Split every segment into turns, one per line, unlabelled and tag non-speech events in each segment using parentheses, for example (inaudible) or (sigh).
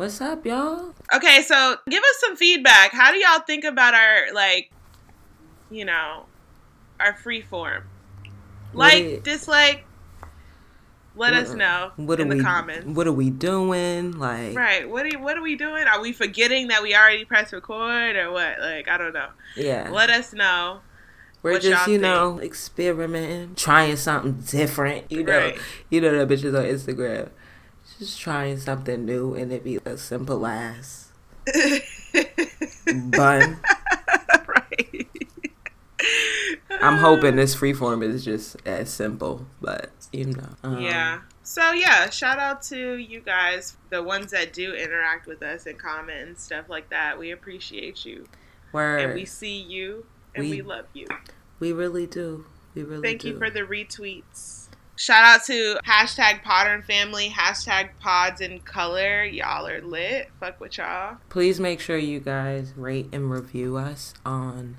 What's up, y'all?
Okay, so give us some feedback. How do y'all think about our like, you know, our free form? Like,
What
dislike. Let us know
What
in
are
the
we?
comments.
What are we doing? Like,
Right. What are what are we doing? Are we forgetting that we already pressed record or what? Like, I don't know.
yeah,
Let us know.
we're
what
just you know experimenting, trying something different. You know,
Right.
you know that bitches on Instagram, just trying something new, and it be a simple ass (laughs) bun.
right.
I'm hoping this freeform is just as simple, but you know, um,
Yeah. So yeah, shout out to you guys, the ones that do interact with us and comment and stuff like that. We appreciate you.
Where
And
we,
see you and we,
We-
love you.
We really do, we really do.
Thank
do.
you for the retweets. Shout out to hashtag Potter and Family, hashtag Pods in Color. Y'all are lit. Fuck with y'all.
Please make sure you guys rate and review us on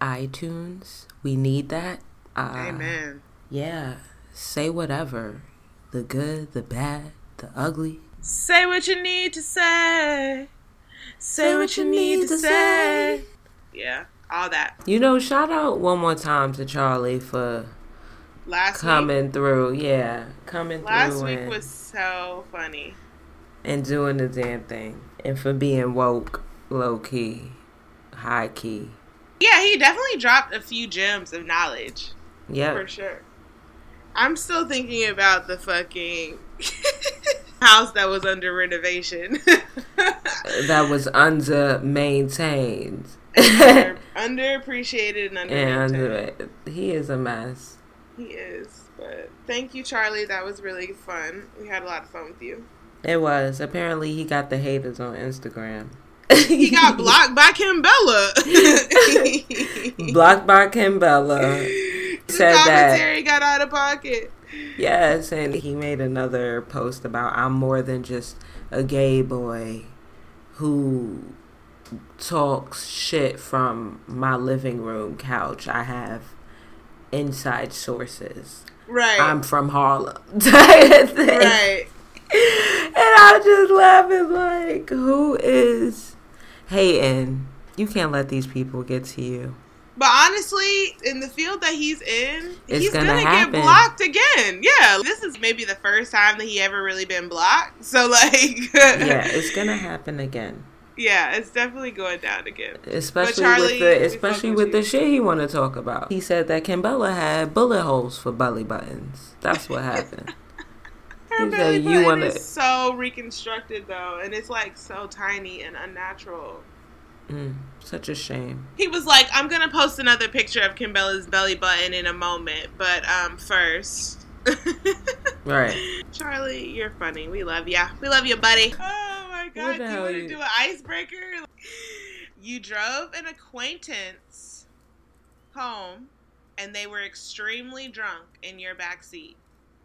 iTunes. We need that. Uh,
Amen.
Yeah. Say whatever. The good, the bad, the ugly.
Say what you need to say. Say what you need to say. Yeah, all that.
You know, shout out one more time to Charlie for
Last week,
coming through. Yeah. Coming
last
through Last
week
and,
was so funny.
and doing the damn thing. And for being woke, low key, high key.
Yeah, he definitely dropped a few gems of knowledge.
Yep.
For sure. I'm still thinking about the fucking (laughs) house that was under renovation. (laughs)
That was under maintained.
Under- (laughs) underappreciated and
under.
and
uh, he is a mess.
He is. But thank you, Charlie. That was really fun. We had a lot of fun with you.
It was. Apparently, he got the haters on Instagram.
He got (laughs) blocked by Kimbella. (laughs)
blocked by Kimbella.
the
Said that.
commentary got out of pocket.
Yes, and he made another post about I'm more than just a gay boy who talks shit from my living room couch. I have inside sources.
Right.
I'm from Harlem. (laughs) type of thing.
right.
And I just laughing like, who is hating? You can't let these people get to you.
But honestly, in the field that he's in,
It's
he's
gonna
gonna, get blocked again. Yeah, this is maybe the first time that he ever really been blocked. So (laughs) like,
Yeah, it's gonna happen again.
Yeah, it's definitely going down again.
Especially
Charlie,
with the especially with the shit he want to talk about. He said that Kimbella had bullet holes for belly buttons. That's what (laughs) happened. (laughs)
Her
He said,
belly
"You
button
wanna-"
is so reconstructed though, and it's like so tiny and unnatural.
mm, such a shame.
He was like, "I'm gonna post another picture of Kimbella's belly button in a moment, but um, first. (laughs)
Right.
Charlie, you're funny. We love ya. We love you, buddy. Oh my god, do you want to do an icebreaker? You drove an acquaintance home, and they were extremely drunk in your back seat,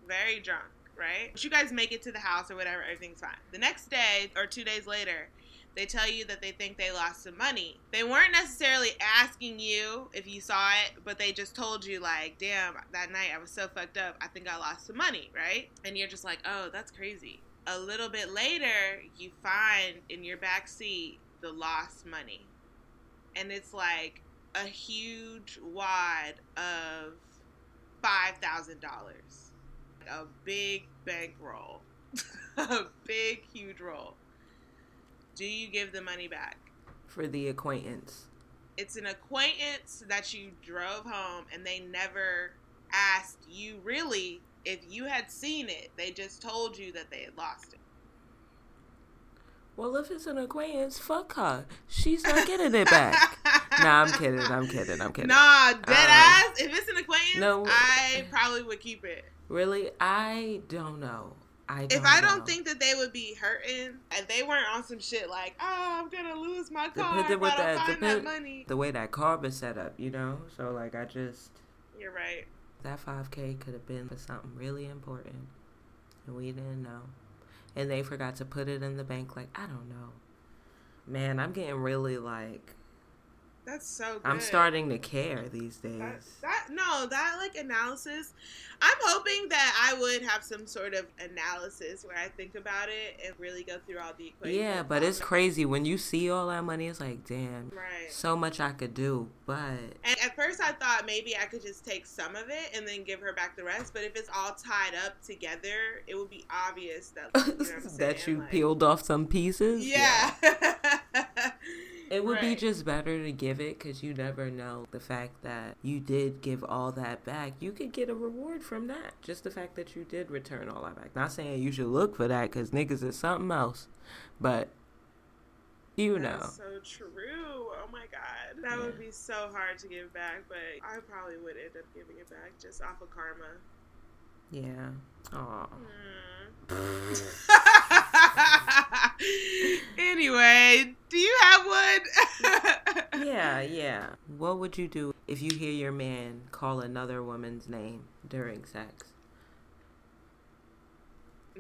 very drunk, right? But you guys make it to the house or whatever, everything's fine. The next day or two days later, they tell you that they think they lost some money. They weren't necessarily asking you if you saw it, but they just told you, like, damn, that night I was so fucked up, I think I lost some money, right? And you're just like, oh, that's crazy. A little bit later, you find in your back seat the lost money. And it's like a huge wad of $5,000. A big bankroll. (laughs) a big, huge roll. Do you give the money back?
For the acquaintance.
It's an acquaintance that you drove home and they never asked you really if you had seen it. They just told you that they had lost it.
Well, if it's an acquaintance, fuck her. She's not getting it back. (laughs) nah, I'm kidding. I'm kidding. I'm kidding.
Nah, dead
Um,
ass. If it's an acquaintance,
no.
I probably would keep it.
Really, I don't know. I don't
If I
know.
don't think that they would be hurting, and they weren't on some shit like, oh, I'm gonna lose my car
Depending
if I don't
that-
find that money.
the way that car was set up, you know. So like, I just
You're right.
That 5K could have been for something really important, and we didn't know, and they forgot to put it in the bank. Like I don't know, man. I'm getting really like
That's so good.
I'm starting to care these days.
That, that no, that like analysis. I'm hoping that I would have some sort of analysis where I think about it and really go through all the equations.
Yeah, but it's crazy when you see all that money. It's like, damn,
right.
so much I could do, but
And at first, I thought maybe I could just take some of it and then give her back the rest. But if it's all tied up together, it would be obvious that you know (laughs)
that you
Like-
peeled off some pieces.
Yeah. (laughs)
It would be just better to give it because you never know the fact that you did give all that back. You could get a reward from that. Just the fact that you did return all that back. Not saying you should look for that because niggas is something else, but you know.
That's so true. Oh my god, that would be so hard to give back, but I probably would end up giving it back just off of karma.
Yeah. Aw. Mm. (laughs) (laughs) (laughs)
anyway, do you have one? (laughs)
Yeah, yeah. What would you do if you hear your man call another woman's name during sex?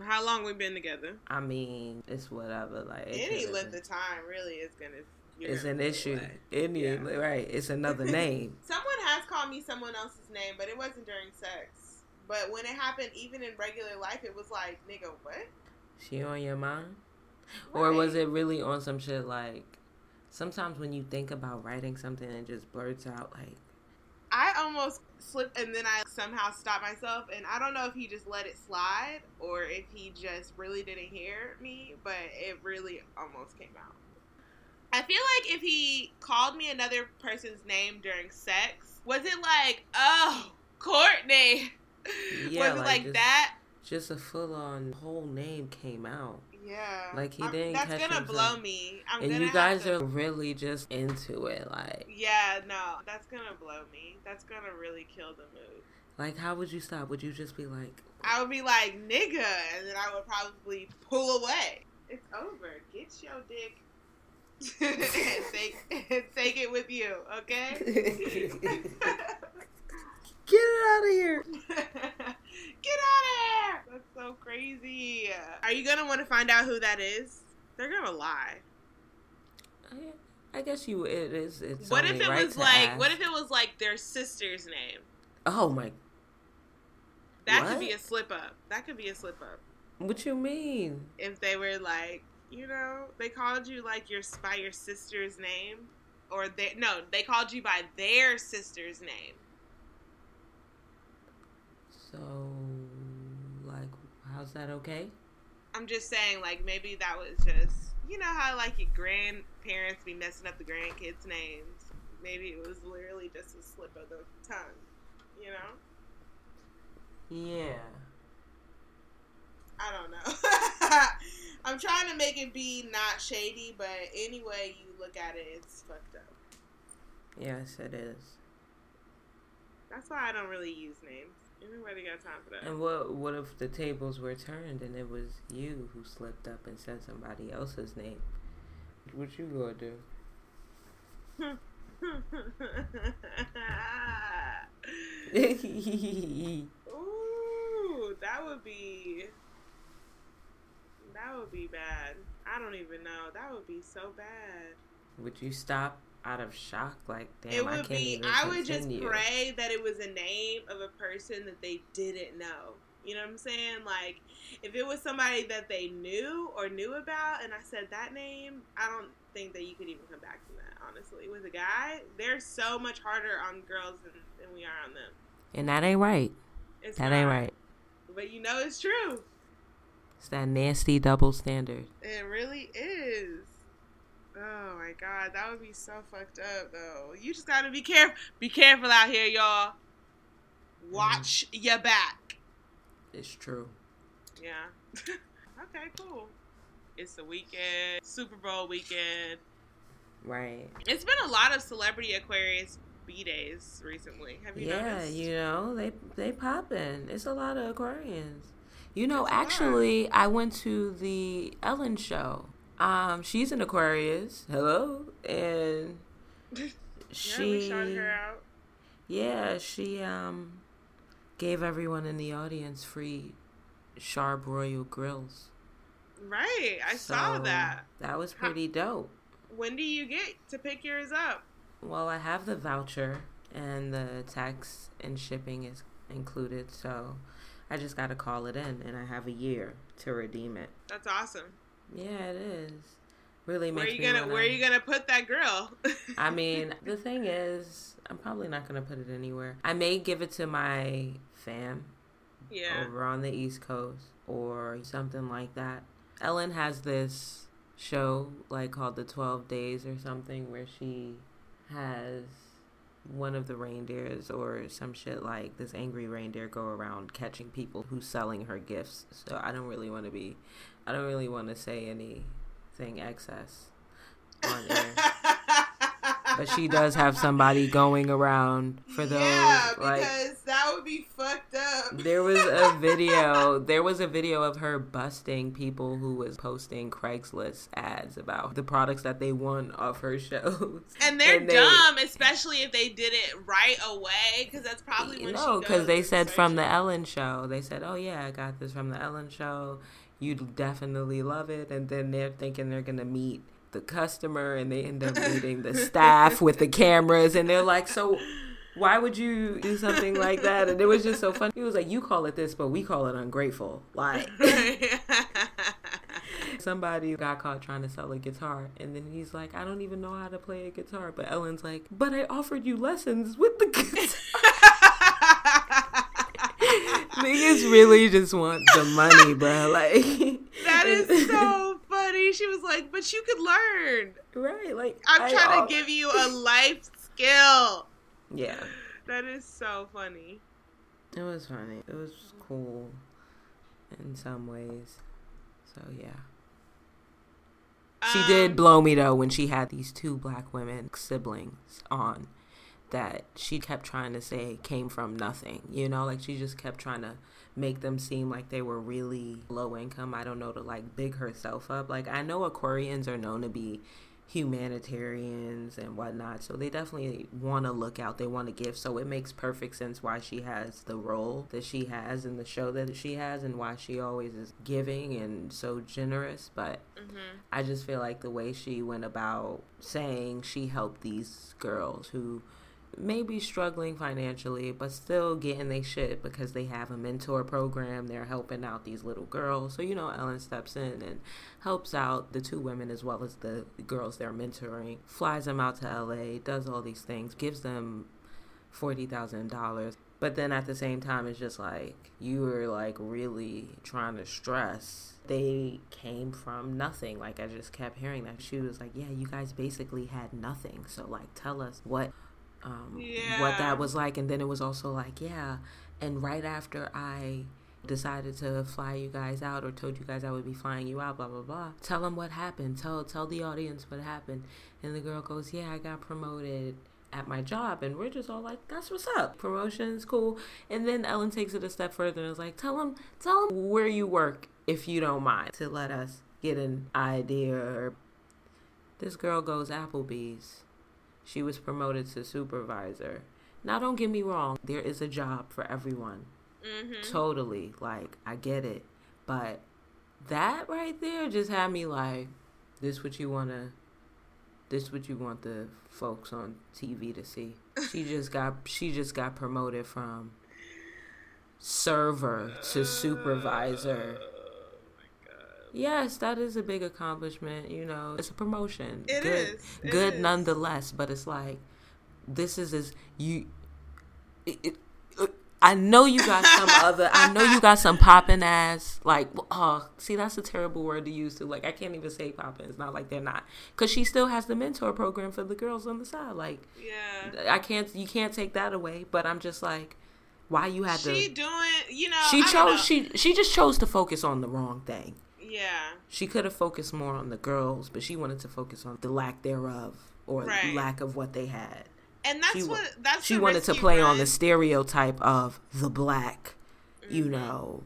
How long we been together?
I mean, it's whatever. Like it
Any length of time really is gonna.
It's
gonna
an issue. Any
Yeah.
right? It's another (laughs) name.
Someone has called me someone else's name, but it wasn't during sex. But when it happened, even in regular life, it was like, nigga, what?
She on your mind? Or was it really on some shit like sometimes when you think about writing something and it just blurts out like
I almost slipped and then I somehow stopped myself. And I don't know if he just let it slide or if he just really didn't hear me, but it really almost came out. I feel like if he called me another person's name during sex, was it like, oh, Courtney? (laughs)
Yeah,
was it
like
like that?
Just a full on whole name came out.
Yeah.
Like, he
I'm-
didn't
That's gonna
himself.
blow me. I'm
and you guys
have
are really just into it. Like
Yeah, no, that's gonna blow me. That's gonna really kill the mood.
like how would you stop? Would you just be like
I would be like, nigga, and then I would probably pull away. It's over. Get your dick (laughs) and take and take it with you, okay? (laughs) (laughs)
Get it out of here. (laughs)
Get out of here! That's so crazy. Are you gonna want to find out who that is? They're gonna lie.
I, I guess you it is it's
what if it
right
was
to
like? What if it was like their sister's name?
Oh my
That
What?
could be a slip up. That could be a slip up.
what you mean?
If they were like, you know, they called you like your by your sister's name, or they no, they called you by their sister's name.
So like how's that okay?
I'm just saying, like maybe that was just, you know how like your grandparents be messing up the grandkids' names. Maybe it was literally just a slip of the tongue, you know.
Yeah.
I don't know. (laughs) I'm trying to make it be not shady, but anyway you look at it, it's fucked up.
Yes, it is.
That's why I don't really use names. Anybody got time for that?
And what what if the tables were turned and it was you who slipped up and said somebody else's name? What you gonna do? (laughs) (laughs)
Ooh, that would be that would be bad. I don't even know. That would be so bad.
would you stop out of shock? Like, damn,
it
I
would
can't
be.
even
I would just pray that it was a name of a person that they didn't know. You know what I'm saying? Like, if it was somebody that they knew or knew about, and I said that name, I don't think that you could even come back from that. Honestly, with a guy, they're so much harder on girls than, than we are on them.
And that ain't right.
It's
That ain't right.
But you know it's true.
It's that nasty double standard.
It really is. Oh my god, that would be so fucked up though. You just gotta be careful. Be careful out here, y'all. Watch mm. your back.
It's true.
Yeah. (laughs) okay, cool. It's the weekend, Super Bowl weekend.
Right.
It's been a lot of celebrity Aquarius B days recently. Have you noticed?
yeah,
noticed?
you know they they popping. It's a lot of Aquarians. You know,
lot.
actually, I went to the Ellen show. Um, she's an Aquarius. Hello, and (laughs)
yeah,
she
we her out.
Yeah, she um gave everyone in the audience free Char-Broil grills.
Right, I saw that.
That was pretty dope.
When do you get to pick yours up?
Well, I have the voucher and the tax and shipping is included, so I just got to call it in and I have a year to redeem it.
That's awesome.
Yeah, it is. Really
Where
makes
you
me
gonna Where you gonna put that grill? (laughs)
I mean, the thing is, I'm probably not going to put it anywhere. I may give it to my fam
yeah.
over on the East Coast or something like that. Ellen has this show like called the 12 Days or something where she has one of the reindeers or some shit like this angry reindeer go around catching people who's selling her gifts. So I don't really want to be I don't really want to say anything excess on air. (laughs) But she does have somebody going around for those
yeah,
like
because that would be fucked up.
there was a (laughs) video. There was a video of her busting people who was posting Craigslist ads about the products that they won off her shows. (laughs)
And they're
And they-
dumb, especially if they did it right away, because that's probably when
no, because they said from the. Ellen show. They said, "Oh yeah, I got this from the Ellen show. You'd definitely love it." And then they're thinking they're gonna meet the customer, and they end up meeting the staff with the cameras, and they're like, "So." Why would you do something like that? And it was just so funny. He was like, "You call it this, but we call it ungrateful." Like, (laughs) Somebody got caught trying to sell a guitar, and then he's like, I don't even know how to play a guitar. But Ellen's like, But I offered you lessons with the guitar. (laughs) Niggas really just want the money, bro. Like, (laughs)
that is so funny. She was like, "But you could learn.
right. Like,
I'm
I
trying
al-
to give you a life skill."
Yeah,
That is so funny.
it was funny. It was cool in some ways. So, yeah. She did
Um,
blow me though when she had these two black women siblings on that she kept trying to say came from nothing. You know, like she just kept trying to make them seem like they were really low income. I don't know to like big herself up. Like I know Aquarians are known to be humanitarians and whatnot, so they definitely want to look out. They want to give. So it makes perfect sense why she has the role that she has in the show that she has, and why she always is giving and so generous. But
mhm.
I just feel like the way she went about saying she helped these girls who may be struggling financially, but still getting they shit because they have a mentor program. They're helping out these little girls. So, you know, Ellen steps in and helps out the two women as well as the girls they're mentoring, flies them out to LA, does all these things, gives them $40,000. But then at the same time, it's just like you were like really trying to stress. They came from nothing. Like I just kept hearing that. She was like, "Yeah, you guys basically had nothing. So like, tell us what, um, what that was like." And then it was also like, "Yeah." And right after I decided to fly you guys out or told you guys I would be flying you out, blah blah blah. Tell them what happened. Tell tell the audience what happened. And the girl goes, "Yeah, I got promoted." at my job and we're just all like that's what's up promotion's cool and then ellen takes it a step further and is like tell them tell them where you work if you don't mind to let us get an idea this girl goes applebee's she was promoted to supervisor. Now don't get me wrong there is a job for everyone.
Mhm.
totally like i get it. But that right there just had me like this what you want to this what you want the folks on tv to see. She (laughs) just got she just got promoted from server to supervisor yes that is a big accomplishment you know it's a promotion
It
good
is. It
good
is.
nonetheless but it's like this is as you it, it, uh, I know you got some (laughs) other. I know you got some popping ass. Like, oh, see, that's a terrible word to use. To like, I can't even say popping. It's not like they're not, because she still has the mentor program for the girls on the side. Like,
Yeah.
I can't. You can't take that away. But I'm just like, why you had
She
to?
doing, you know.
She
don't know.
chose. She she just chose to focus on the wrong thing.
Yeah.
She could have focused more on the girls, but she wanted to focus on the lack thereof or
Right.
lack of what they had.
And that's
She
what that's
She wanted to
you
play on the stereotype of the black, you
Mhm.
know,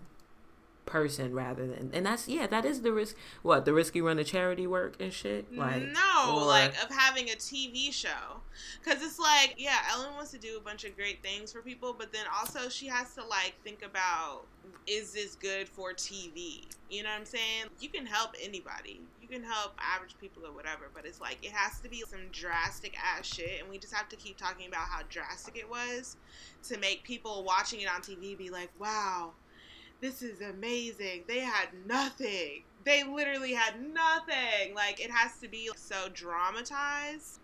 person rather than and that's yeah, that is the risk what, the risk you run to charity work and shit? Like
no,
or-
like of having a TV show, because it's like, yeah, Ellen wants to do a bunch of great things for people, but then also she has to like think about, is this good for TV? You know what I'm saying? You can help anybody, you can help average people or whatever, but it's like it has to be some drastic ass shit, and we just have to keep talking about how drastic it was to make people watching it on TV be like, wow. This is amazing. They had nothing. They literally had nothing. Like it has to be so dramatized,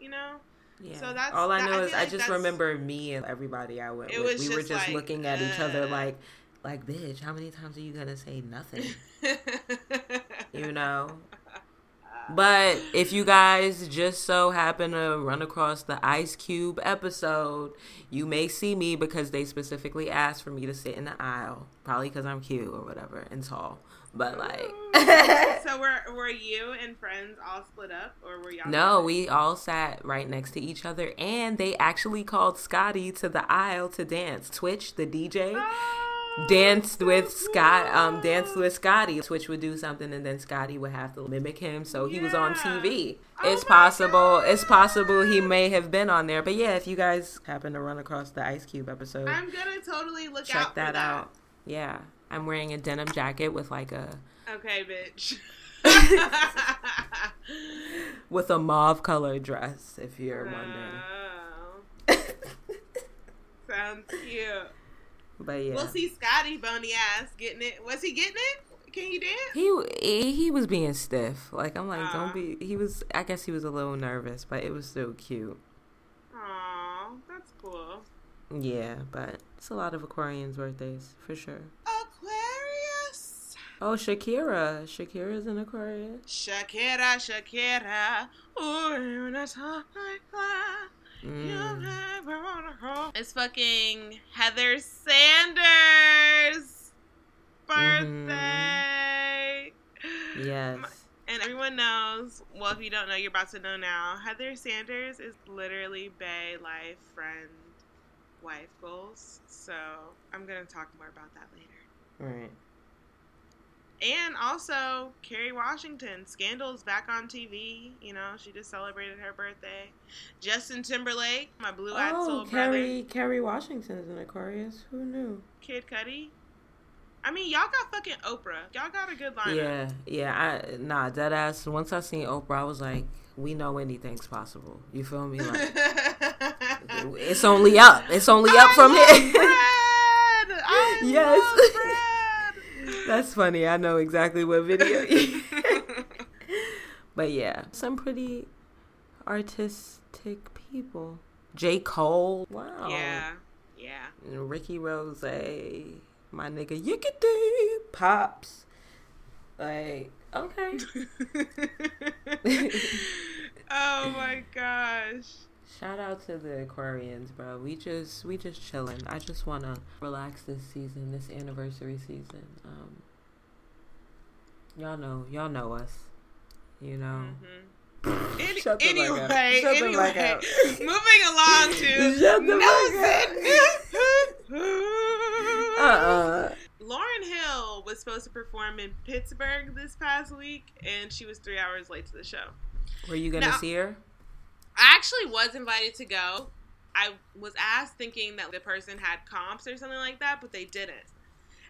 you know?
Yeah.
So that's-
all I
that-
know
I
is I
like
just remember me and everybody I went
It
with. We were
just like,
looking at each other
uh.
like like bitch, how many times are you gonna say nothing? (laughs) You know? But if you guys just so happen to run across the Ice Cube episode, you may see me because they specifically asked for me to sit in the aisle. Probably because I'm cute or whatever and tall. But like, (laughs) (laughs)
so were were you and friends all split up, or were y'all?
no, we all sat right next to each other, and they actually called Scotty to the aisle to dance. Twitch, the DJ.
Oh,
danced with Scott um danced with Scotty. Twitch would do something and then Scotty would have to mimic him. So he was on TV.
Oh
it's possible it's possible he may have been on there. But yeah, if you guys happen to run across the Ice Cube episode,
I'm gonna totally look
check
out
that,
for that
out. Yeah. I'm wearing a denim jacket with like a
Okay, bitch. (laughs)
with a mauve colored dress, if you're wondering.
Oh, (laughs) sounds cute.
But yeah.
We'll see Scotty bony ass getting it. Was he getting it? Can he dance?
He, he was being stiff. Like I'm like, don't be. He was. I guess he was a little nervous, but it was still cute.
Aw, that's cool.
Yeah, but it's a lot of Aquarians' birthdays for sure.
Aquarius.
Oh, Shakira. Shakira's an Aquarius.
Shakira, Shakira. Ooh, when I talk like that.
Mm.
never wanna go. It's fucking Heather Sanders' birthday.
Yes.
And everyone knows, well, if you don't know, you're about to know now. Heather Sanders is literally Bay life friend wife goals. So I'm going to talk more about that later.
Right.
And also, Kerry Washington. Scandal's back on TV. You know, she just celebrated her birthday. Justin Timberlake, my blue eyed
Oh,
soul
Kerry Kerry Washington's an Aquarius. Who knew?
brother. Kid Cudi. I mean, y'all got fucking Oprah. Y'all got a good lineup.
Yeah, yeah. I nah, dead ass. Once I seen Oprah, I was like, we know anything's possible. You feel me? Like (laughs) it's only up. It's only up from here.
I (laughs)
Yes. That's funny. I know exactly what video. (laughs) (laughs) but yeah, some pretty artistic people. J. Cole. Wow.
Yeah, yeah.
And Ricky Rose, my nigga Yickety Pops. Like, okay. (laughs)
oh my gosh.
Shout out to the Aquarians, bro. We just we just chilling. I just wanna relax this season, this anniversary season. Um Y'all know, y'all know us. You know.
Mhm. Any,
Shut the
anyway.
Shut the
anyway,
fuck (laughs)
moving along to
Shut the
Nelson. (laughs)
Uh-uh.
Lauryn Hill was supposed to perform in Pittsburgh this past week, and she was three hours late to the show.
Were you gonna
Now-
see her?
I actually was invited to go. I was asked thinking that the person had comps or something like that, but they didn't.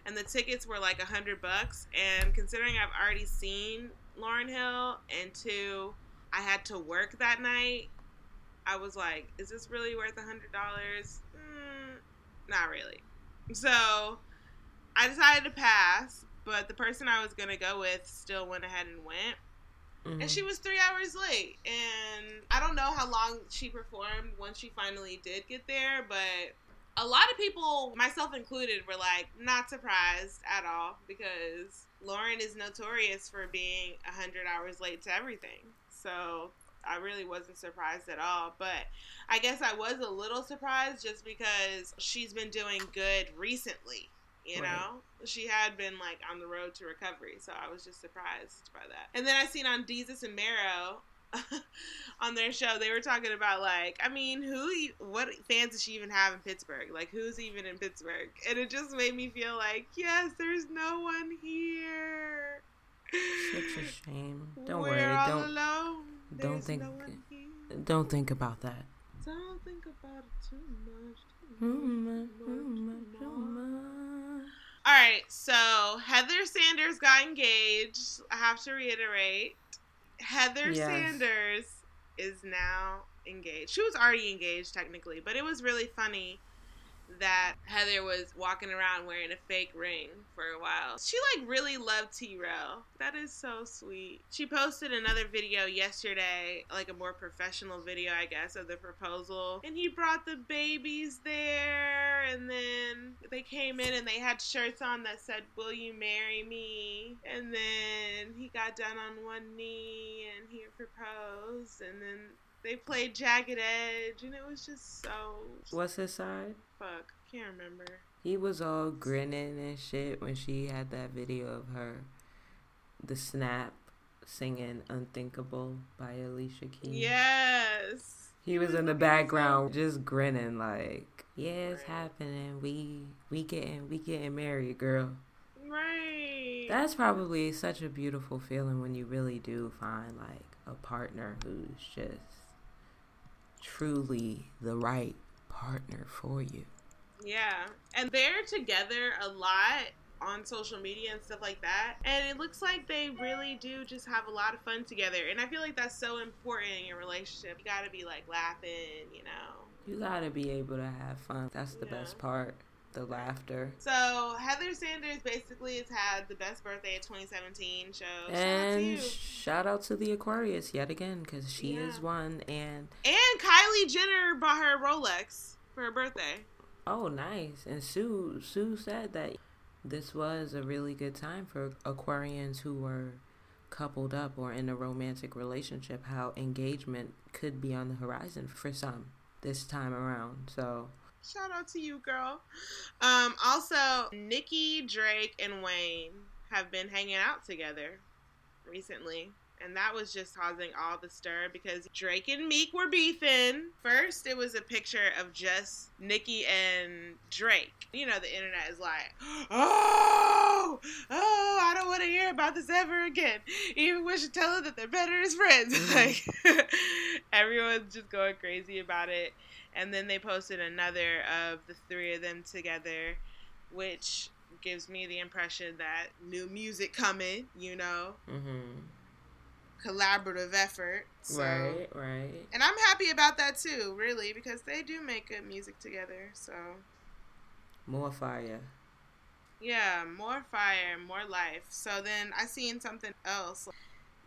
And the tickets were like a hundred bucks. And considering I've already seen Lauryn Hill, and two, I had to work that night, I was like, is this really worth a hundred dollars? Mm, not really. So I decided to pass. But the person I was gonna go with still went ahead and went
Mhm.
and she was three hours late. And i don't know how long she performed once she finally did get there but a lot of people myself included were like not surprised at all because lauryn is notorious for being 100 hours late to everything. So i really wasn't surprised at all. But i guess i was a little surprised just because she's been doing good recently you
Right.
know she had been like on the road to recovery so i was just surprised by that and then i seen on Desus and Mero (laughs) on their show, they were talking about like, I mean, who, what fans does she even have in Pittsburgh? Like, who's even in Pittsburgh? And it just made me feel like, yes, there's no one here.
Such a shame. (laughs) Don't
We're
worry. Don't
alone.
don't think-
no
don't think about that.
Don't think about it too much. Too
Too
much, too much, too
much.
All right, so Heather Sanders got engaged. I have to reiterate, Heather
Yes.
Sanders is now engaged. She was already engaged technically, but it was really funny that Heather was walking around wearing a fake ring for a while. She like really loved T-Rail. That is so sweet. She posted another video yesterday, like a more professional video, I guess, of the proposal. And he brought the babies there and then they came in and they had shirts on that said, "Will you marry me?" And then he got down on one knee and he proposed and then they played Jagged Edge and it was just so
What's his side?
Fuck, can't remember.
He was all grinning and shit when she had that video of her, the snap singing "Unthinkable" by Alicia Keys.
Yes.
He was in the background just grinning like, "Yeah, it's
Right.
happening. We we getting we getting married, girl."
Right.
That's probably such a beautiful feeling when you really do find like a partner who's just truly the right partner for you.
yeah. And they're together a lot on social media and stuff like that. And it looks like they really do just have a lot of fun together. And I feel like that's so important in your relationship. You gotta be like laughing, you know.
You gotta be able to have fun. That's the
Yeah.
best part. The laughter.
So Heather Sanders basically has had the best birthday of 2017 show. Shout out
And shout out to the Aquarius yet again because she
Yeah.
is one. And
And Kylie Jenner bought her a Rolex for her birthday.
oh, nice. And Sue Sue said that this was a really good time for Aquarians who were coupled up or in a romantic relationship. How engagement could be on the horizon for some this time around. So
Shout out to you, girl. Um, also, Nicki, Drake, and Wayne have been hanging out together recently. And that was just causing all the stir because Drake and Meek were beefing. First, it was a picture of just Nicki and Drake. You know, the internet is like, oh, oh, I don't want to hear about this ever again. Even we should tell her that they're better as friends. (laughs) like, (laughs) everyone's just going crazy about it and then they posted another of the three of them together which gives me the impression that new music coming you know?
Hmm
collaborative effort so.
Right, right.
and i'm happy about that too really because they do make good music together so.
More fire.
yeah more fire more life. So then i seen something else.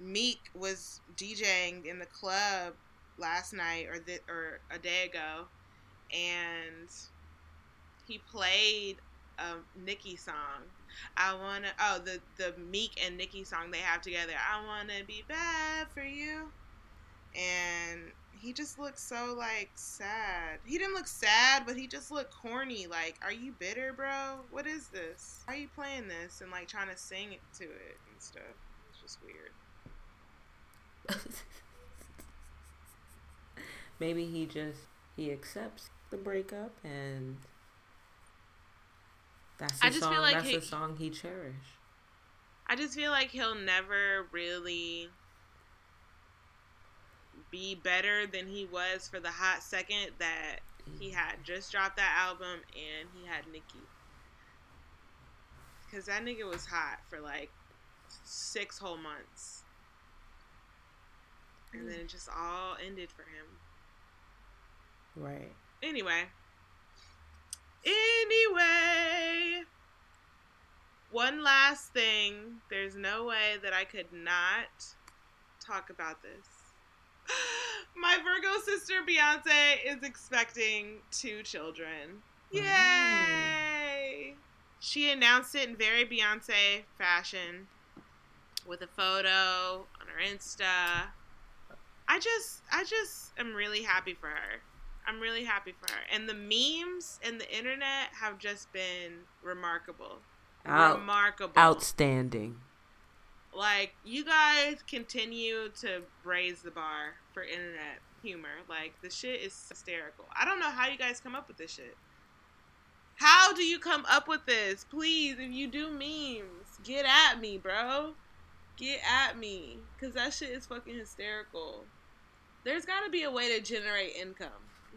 Meek was djing in the club last night or th- or a day ago and he played a Nicki song. I wanna oh the the Meek and Nicki song they have together. I wanna be bad for you, and he just looked so like sad. He didn't look sad, but he just looked corny. Like, are you bitter, bro? What is this? Why are you playing this and like trying to sing to it and stuff? It's just weird. (laughs)
Maybe he just he accepts the breakup and that's the song.
like
that's
he-
the song he cherished.
I just feel like he'll never really be better than he was for the hot second that he mm. had just dropped that album and he had Nicki. Because that nigga was hot for like six whole months. And mm. then it just all ended for him.
Right.
Anyway. Anyway. One last thing. There's no way that I could not talk about this. (gasps) My Virgo sister Beyonce is expecting two children. Yay! She announced it in very Beyonce fashion with a photo on her Insta. I just I just am really happy for her. I'm really happy for her. And the memes and the internet have just been remarkable.
Out-
remarkable.
Outstanding.
Like, you guys continue to raise the bar for internet humor. Like, the shit is hysterical. I don't know how you guys come up with this shit. How do you come up with this? Please, if you do memes, get at me, bro. Get at me. Because that shit is fucking hysterical. There's got to be a way to generate income.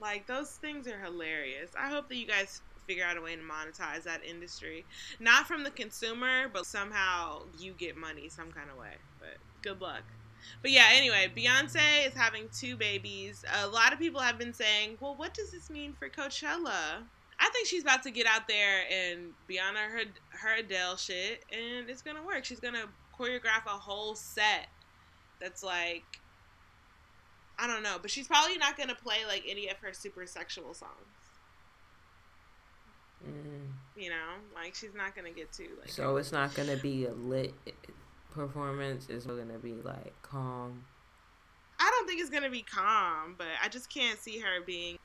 Like, those things are hilarious. I hope that you guys figure out a way to monetize that industry. Not from the consumer, but somehow you get money some kind of way. But good luck. But yeah, anyway, Beyonce is having two babies. A lot of people have been saying, well, what does this mean for Coachella? I think she's about to get out there and be on her her Adele shit, and it's gonna work. She's gonna choreograph a whole set that's like I don't know, but she's probably not gonna play like any of her super sexual songs. Mm. You know, like she's not gonna get too like.
So it's not gonna be a lit performance. It's gonna be like calm.
I don't think it's gonna be calm, but I just can't see her being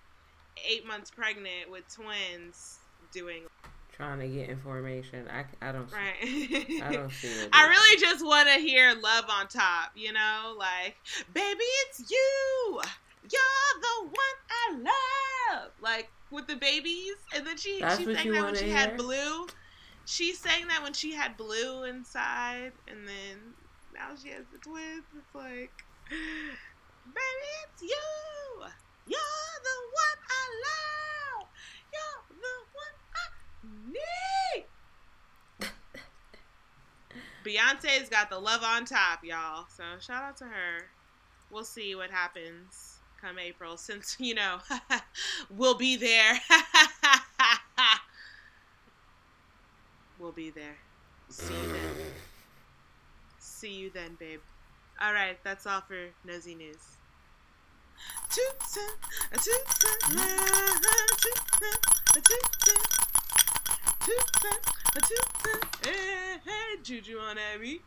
eight months pregnant with twins doing
trying to get information. I, I don't
right.
See, I don't see (laughs) it.
I really just want to hear love on top. You know, like baby, it's you. You're the one I love. Like with the babies, and then she That's she sang that when she hear? had blue. She sang that when she had blue inside, and then now she has the twins. It's like, baby, it's you. You're the one I love. (laughs) Beyonce's got the love on top, y'all. So shout out to her. We'll see what happens come April, since you know (laughs) we'll be there. (laughs) we'll be there. See you then. See you then, babe. All right, that's all for nosy news. Hey, hey, Juju on Abby.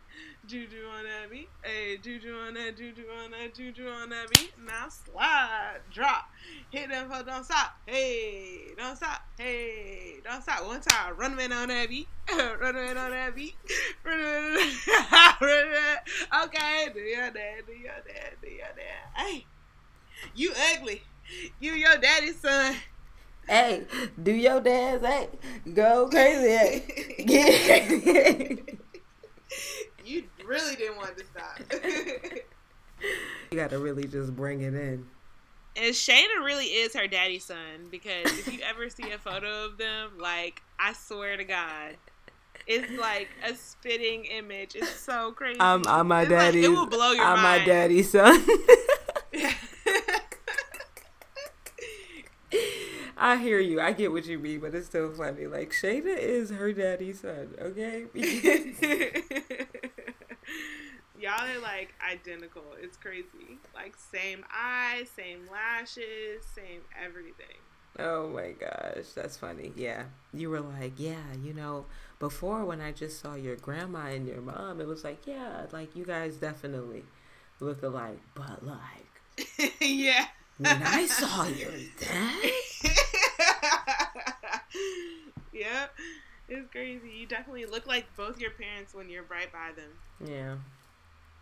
Juju on Abby. Hey, Juju on that, Juju on that, Juju on beat. Now slide, drop. Hit them for don't stop. Hey, don't stop. Hey, don't stop. One time, run away on beat. (laughs) run away on beat. (laughs) Run away. run away. Okay, do your dad, do your dad, do your dad. Hey, you ugly. You your daddy's son.
Hey, do your dance, hey, go crazy, hey. Get (laughs)
you really didn't want to stop. (laughs)
you got to really just bring it in.
And Shayna really is her daddy's son because if you ever see a photo of them, like I swear to God, it's like a spitting image. It's so crazy.
I'm, I'm my daddy.
Like, it will blow your
I'm
mind.
I'm my daddy's son. (laughs) I hear you. I get what you mean, but it's still funny. Like Shayna is her daddy's son. Okay. (laughs)
Y'all are like identical. It's crazy. Like same eyes, same lashes, same everything.
Oh my gosh, that's funny. Yeah. You were like, yeah, you know, before when I just saw your grandma and your mom, it was like, yeah, like you guys definitely look alike, but like (laughs)
Yeah.
When I saw your dad (laughs)
Yeah. It's crazy. You definitely look like both your parents when you're right by them.
Yeah.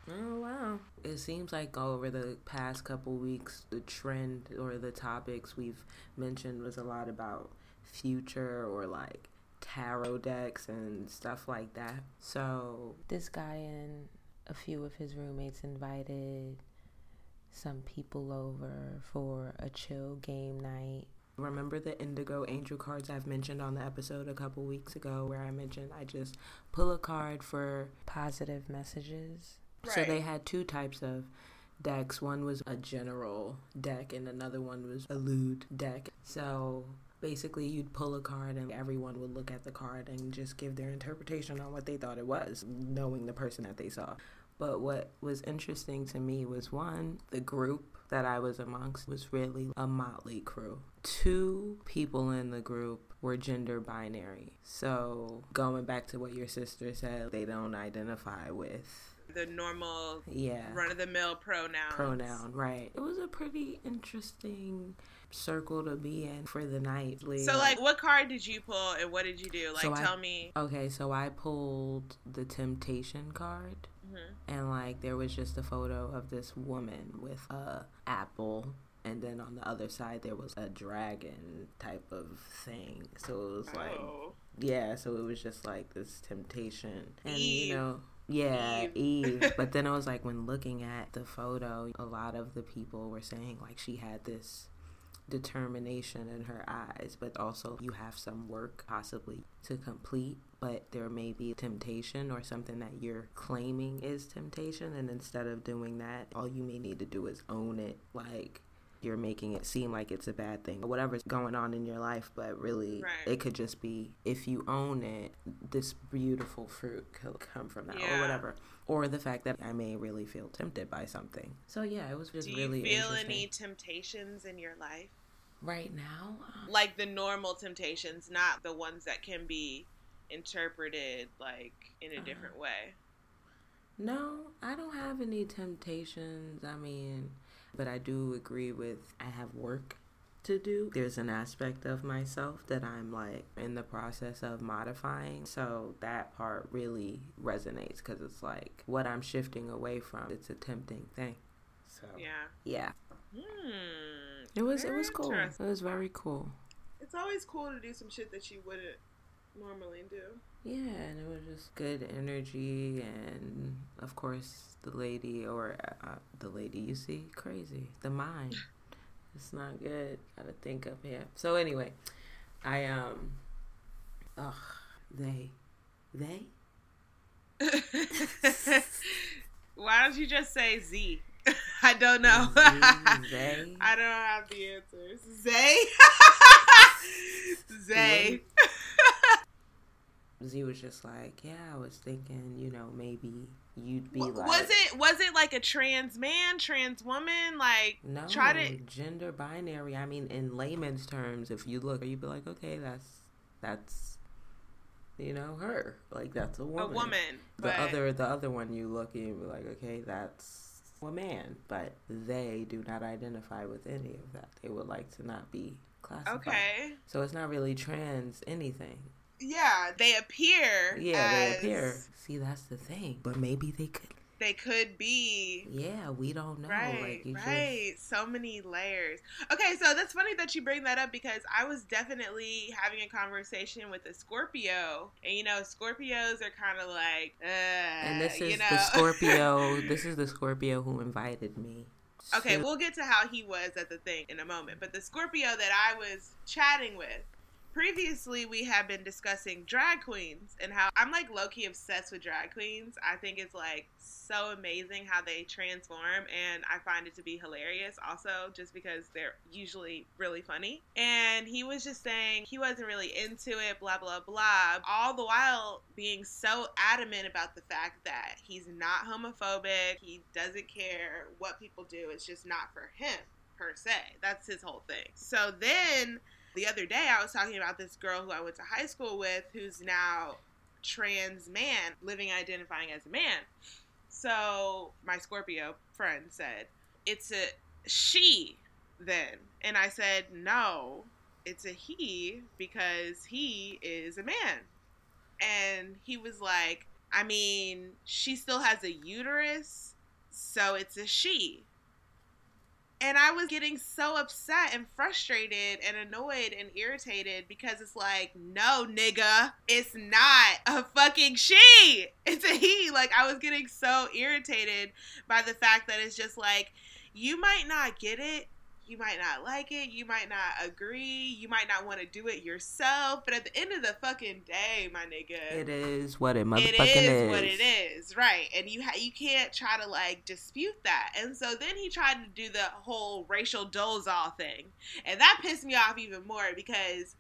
Oh wow. It seems like over the past couple weeks the trend or the topics we've mentioned was a lot about future or like tarot decks and stuff like that. So this guy and a few of his roommates invited some people over for a chill game night. Remember the indigo angel cards I've mentioned on the episode a couple weeks ago where I mentioned I just pull a card for positive messages? Right. So they had two types of decks. One was a general deck, and another one was a lewd deck. So basically, you'd pull a card, and everyone would look at the card and just give their interpretation on what they thought it was, knowing the person that they saw. But what was interesting to me was one, the group that I was amongst was really a motley crew. Two people in the group were gender binary. So, going back to what your sister said, they don't identify with
the normal
yeah.
run of the mill pronoun
pronoun right. It was a pretty interesting circle to be in for the night
so like what card did you pull and what did you do? Like so tell
I,
me.
Okay so i pulled the temptation card
Mm-hmm.
and like there was just a photo of this woman with a apple and then on the other side there was a dragon type of thing so it was like
oh.
yeah so it was just like this temptation and
Eve.
you know yeah
Eve.
eve (laughs) but then I was like when looking at the photo a lot of the people were saying like she had this determination in her eyes but also you have some work possibly to complete but there may be temptation or something that you're claiming is temptation and instead of doing that all you may need to do is own it like you're making it seem like it's a bad thing or whatever's going on in your life but really
Right.
it could just be if you own it this beautiful fruit could come from that or whatever or the fact that i may really feel tempted by something so yeah it was just
Do you
really
feel
interesting.
any temptations in your life?
Right now um,
Like the normal temptations, not the ones that can be interpreted like in a
Uh-huh.
different way.
No, I don't have any temptations. I mean, but I do agree with I have work to do. There's an aspect of myself that I'm like in the process of modifying. So that part really resonates because it's like what I'm shifting away from. It's a tempting thing. So
Yeah.
yeah,
Hmm.
It was it was cool. It was very cool.
It's always cool to do some shit that you wouldn't normally do.
Yeah, and it was just good energy, and of course the lady or uh, the lady you see crazy. The mind, (sighs) it's not good. Gotta think up here. So anyway, I um, ugh, they, they. (laughs)
Why don't you just say Z? (laughs) I don't know.
Z, they. (laughs)
I don't have the answers. Zay? (laughs) Zay.
Z was just like, yeah, I was thinking, you know, maybe you'd be
W-
like,
was it was it like a trans man, trans woman? Like
No,
try to
gender binary. I mean, in layman's terms, if you look, you'd be like, okay, that's that's you know her, like that's a woman.
a woman.
The
but
other, the other one, you look and you be like, okay, that's a man. But they do not identify with any of that. They would like to not be classified.
Okay.
So it's not really trans anything.
Yeah, they appear.
Yeah, they appear. See, that's the thing. But maybe they could.
They could be.
Yeah, we don't know.
Right,
like you
right. So many layers. Okay, so that's funny that you bring that up because I was definitely having a conversation with a Scorpio, and you know, Scorpios are kind of like, uh,
and this is
you know.
the Scorpio. (laughs) this is the Scorpio who invited me.
Okay,
So-
we'll get to how he was at the thing in a moment. But the Scorpio that I was chatting with, previously we have been discussing drag queens and how I'm like low key obsessed with drag queens. I think it's like so amazing how they transform, and I find it to be hilarious also just because they're usually really funny. And he was just saying he wasn't really into it, blah, blah, blah, all the while being so adamant about the fact that he's not homophobic, he doesn't care what people do, it's just not for him per se. That's his whole thing. So then the other day I was talking about this girl who I went to high school with who's now trans man living identifying as a man. So my Scorpio friend said, "It's a she then." And I said, "No, it's a he because he is a man." And he was like, "I mean, she still has a uterus, so it's a she." And I was getting so upset and frustrated and annoyed and irritated because it's like, no, nigga, it's not a fucking she. (laughs) It's a he. Like, I was getting so irritated by the fact that it's just like, you might not get it. You might not like it. You might not agree. You might not want to do it yourself. But at the end of the fucking day, my nigga,
It is what it motherfucking
it is,
is.
what it is, right? And you ha- you can't try to like dispute that. And so then he tried to do the whole Rachel Dolezal thing, and that pissed me off even more because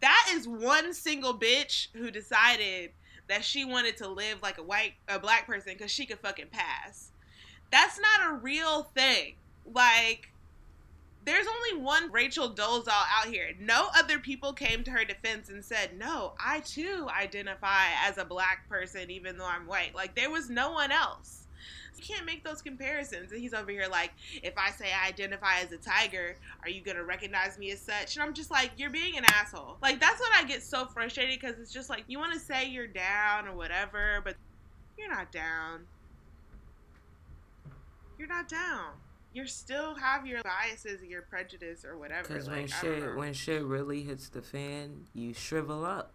that is one single bitch who decided that she wanted to live like a white a black person because she could fucking pass. That's not a real thing. Like there's only one Rachel Dolezal out here. No other people came to her defense and said, "No, I too identify as a black person, even though I'm white." Like there was no one else. You can't make those comparisons. And he's over here like, if I say I identify as a tiger, are you gonna recognize me as such? And I'm just like, you're being an asshole. Like that's when I get so frustrated because it's just like you want to say you're down or whatever, but you're not down. you're not down. You still have your biases, your prejudice, or whatever.
Because
like,
when shit when shit really hits the fan, you shrivel up.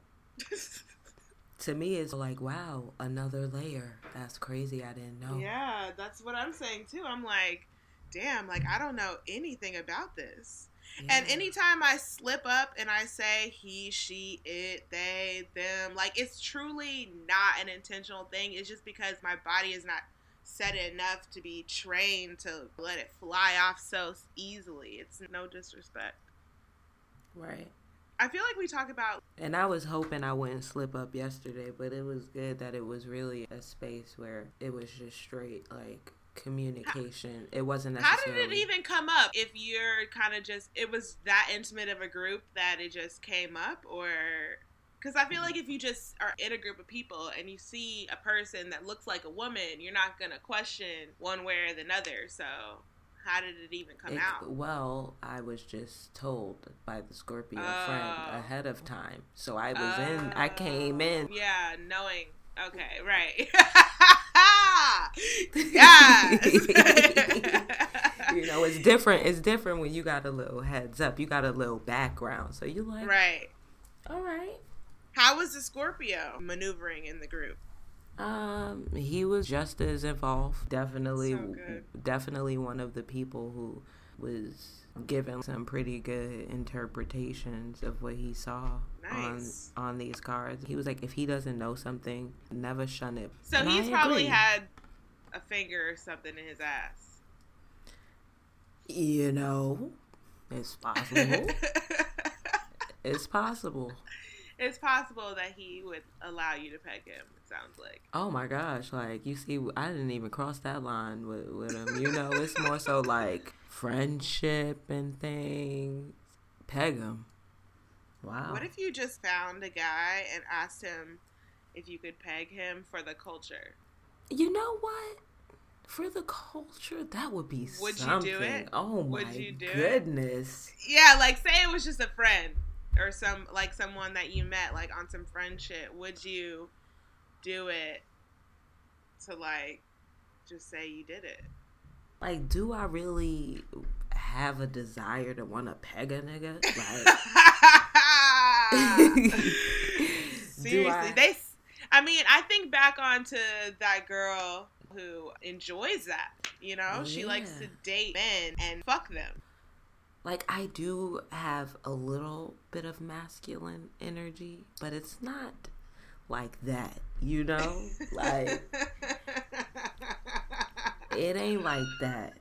(laughs) to me, it's like, wow, another layer. That's crazy. I didn't know.
Yeah, that's what I'm saying too. I'm like, damn, like I don't know anything about this. Yeah. And anytime I slip up and I say he, she, it, they, them, like it's truly not an intentional thing. It's just because my body is not set enough to be trained to let it fly off so easily. It's no disrespect.
Right.
I feel like we talk about.
And I was hoping I wouldn't slip up yesterday, but it was good that it was really a space where it was just straight, like, communication. It wasn't necessarily.
How did it even come up? If you're kind of just, it was that intimate of a group that it just came up, or because I feel like if you just are in a group of people and you see a person that looks like a woman, you're not gonna question one way or the other. So how did it even come it, out?
Well, I was just told by the Scorpio oh. friend ahead of time. So I was in, I came oh. in.
Oh. Yeah, knowing. Okay, right. (laughs) yes. (laughs)
you know, it's different. It's different when you got a little heads up. You got a little background. So you like,
right.
All right.
How was the Scorpio maneuvering in the group?
Um, he was just as involved. Definitely, so definitely one of the people who was given some pretty good interpretations of what he saw nice. on on these cards. He was like, if he doesn't know something, never shun it.
So and he's probably had a finger or something in his ass.
You know, it's possible. (laughs) it's possible
it's possible that he would allow you to peg him. It sounds like.
Oh my gosh! Like you see, I didn't even cross that line with with him. You know, it's more so like friendship and things. Peg him. Wow.
What if you just found a guy and asked him if you could peg him for the culture?
You know what? For the culture, that would be would something. you do it? Oh would my goodness!
It? Yeah, like say it was just a friend or some like someone that you met like on some friendship, would you do it to like just say you did it?
Like, do I really have a desire to want to peg a nigga?
Like, (laughs) (laughs) seriously, I... they. I mean, I think back onto that girl who enjoys that. You know, yeah. she likes to date men and fuck them
like I do have a little bit of masculine energy, but it's not like that, you know? Like it ain't like that.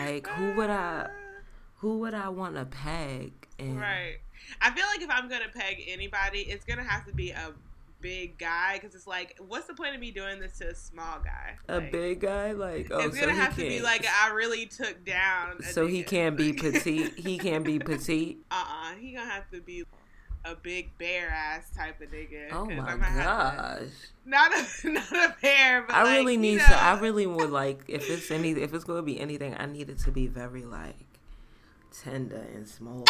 Like who would I who would I want to peg?
And... Right. I feel like if I'm gonna peg anybody, it's gonna have to be a big guy because it's like, what's the point of me doing this to a small guy?
Like, a big guy, like oh,
it's gonna have to be like I really took down.
So
nigga.
he (laughs) can't be petite. he can't be petite.
Uh uh-uh, uh he gonna have to be a big bear ass type of nigga.
Oh my gosh! To,
not a (laughs) not a bear, but
I
like,
really need
know.
to. I really (laughs) would like if it's any if it's gonna be anything. I need it to be very like tender and small.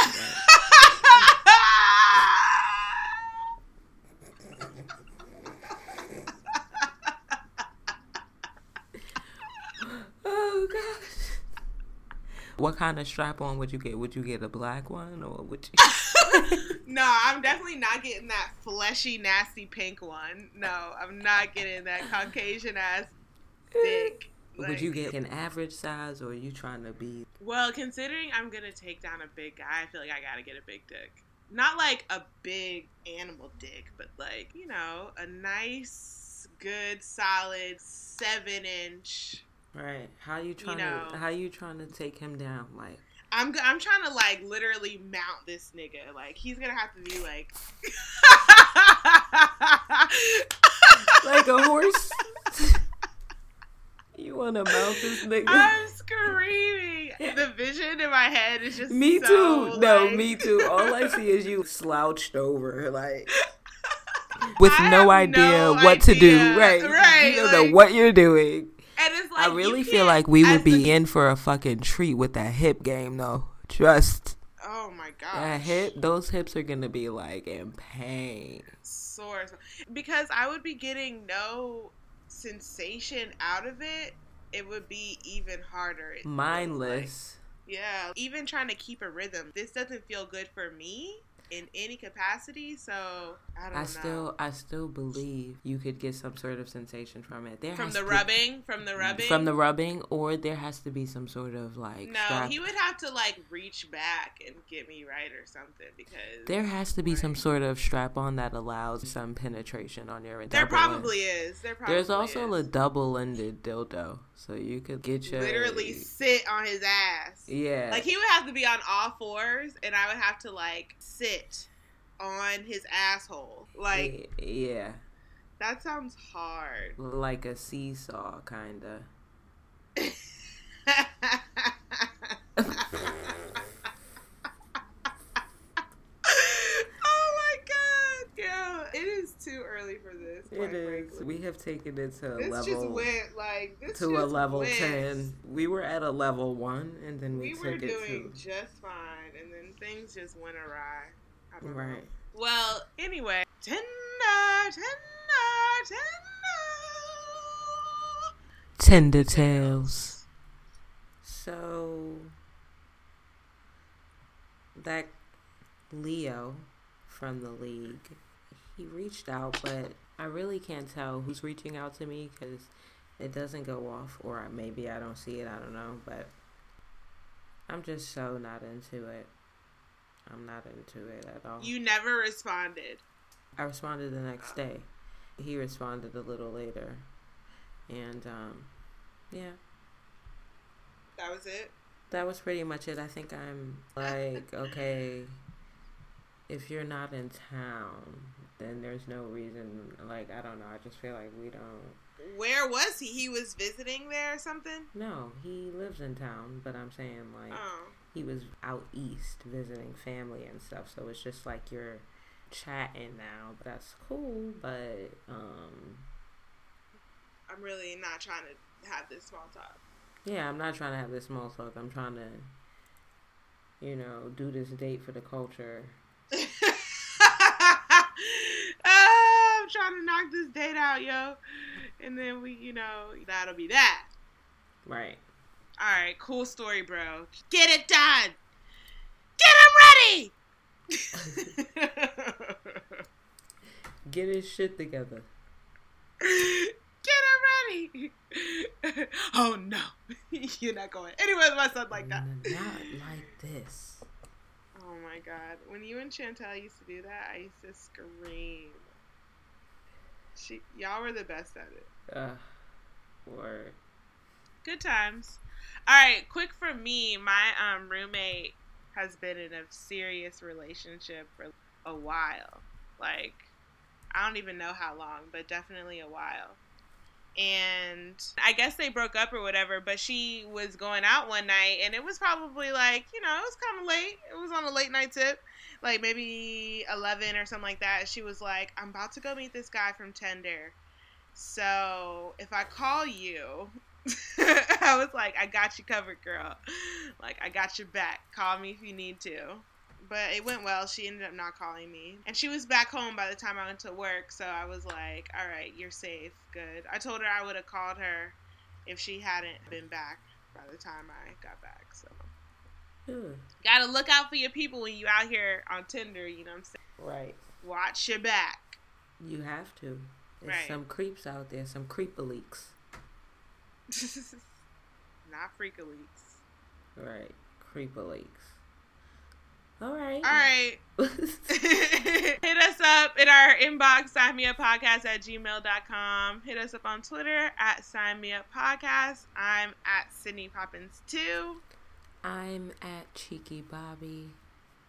What kind of strap on would you get? Would you get a black one or would you? (laughs)
no, I'm definitely not getting that fleshy, nasty pink one. No, I'm not getting that Caucasian ass dick.
Like, would you get an average size or are you trying to be?
Well, considering I'm gonna take down a big guy, I feel like I gotta get a big dick not like a big animal dick, but like you know, a nice, good, solid seven inch.
Right. How you trying you know, to How you trying to take him down? Like.
I'm I'm trying to like literally mount this nigga. Like he's gonna have to be like (laughs)
like a horse. (laughs) you want to mount this nigga?
I'm screaming. (laughs) The vision in my head is just
me
so,
too.
Like...
No, me too. All I see is you slouched over, like with no idea
no
what
idea.
to do. Right,
right.
You don't like... know what you're doing.
Like
I really feel like we would be the... in for a fucking treat with that hip game, though. Trust.
Oh my god.
That hip, those hips are gonna be like in pain.
Sore, because I would be getting no sensation out of it it would be even harder.
Mindless.
Like, yeah, even trying to keep a rhythm. This doesn't feel good for me in any capacity. So I don't
I
know.
still I still believe you could get some sort of sensation from it. There
from the
to-
rubbing, from the rubbing,
From the rubbing, or there has to be some sort of like
No,
strap-
he would have to like reach back and get me right or something because
there has to be some sort of strap on that allows some penetration on your
there probably is. There probably
There's also
is.
a double ended dildo. So you could get your
literally sit on his ass.
Yeah.
Like he would have to be on all fours, and I would have to like sit on his asshole. Like
yeah.
that sounds hard.
Like a seesaw kinda. (laughs)
oh my god! Yeah, it is too early for this.
It is.
frankly.
We have taken it to a
This
level
just went like this
to a level
went.
ten. We were at a level one and then we,
We were
took it
doing
to
just fine, and then things just went awry. I don't know.
Right.
Well, anyway, tender, tender, tender.
Tender Tales. So that Leo from the league, he reached out, but I really can't tell who's reaching out to me because it doesn't go off, or maybe I don't see it. I don't know, but I'm just so not into it. I'm not into it at all.
You never responded.
I responded the next day. He responded a little later, and um, yeah,
That was it.
that was pretty much it. I think I'm like, (laughs) okay, if you're not in town, then there's no reason. Like, I don't know. I just feel like we don't.
Where was he? He was visiting there or something?
No, he lives in town, but I'm saying like
Oh.
He was out east visiting family and stuff. So it's just like you're chatting now. That's cool. But um,
I'm really not trying to have this small talk.
Yeah, I'm not trying to have this small talk. I'm trying to, you know, do this date for the culture.
Ah, (laughs) I'm trying to knock this date out, yo. And then we, you know, that'll be that.
Right.
All right, cool story, bro. Get it done. Get him ready.
Get his shit together.
Get him ready. oh no, (laughs) you're not going. Anyways, my son like that.
Not like this.
Oh my god, when you and Chantel used to do that, I used to scream. She, y'all were the best at it.
Ugh. Word.
Good times. All right, quick for me. My um roommate has been in a serious relationship for a while. Like I don't even know how long, but definitely a while. And I guess they broke up or whatever, but she was going out one night and it was probably like, you know, it was kind of late. It was on a late night tip, like maybe 11 or something like that. She was like, I'm about to go meet this guy from Tinder. So if I call you, (laughs) I was like, I got you covered, girl. Like, I got your back. Call me if you need to. But it went well. She ended up not calling me. And she was back home by the time I went to work. So I was like, all right, you're safe. Good. I told her I would have called her if she hadn't been back by the time I got back. So,
Ugh.
gotta look out for your people when you out here on Tinder. You know what I'm saying?
Right.
Watch your back.
You have to. There's
Right.
some creeps out there, some creeper leaks. (laughs)
not freaka leaks.
Right. Creeper leaks. All right.
All right. (laughs) (laughs) Hit us up in our inbox, sign me up podcast at gmail.com. Hit us up on Twitter at sign me up podcast. I'm at Sydney Poppins 2.
I'm at Cheeky Bobby.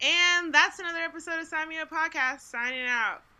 And that's another episode of Sign Me Up Podcast. Signing out.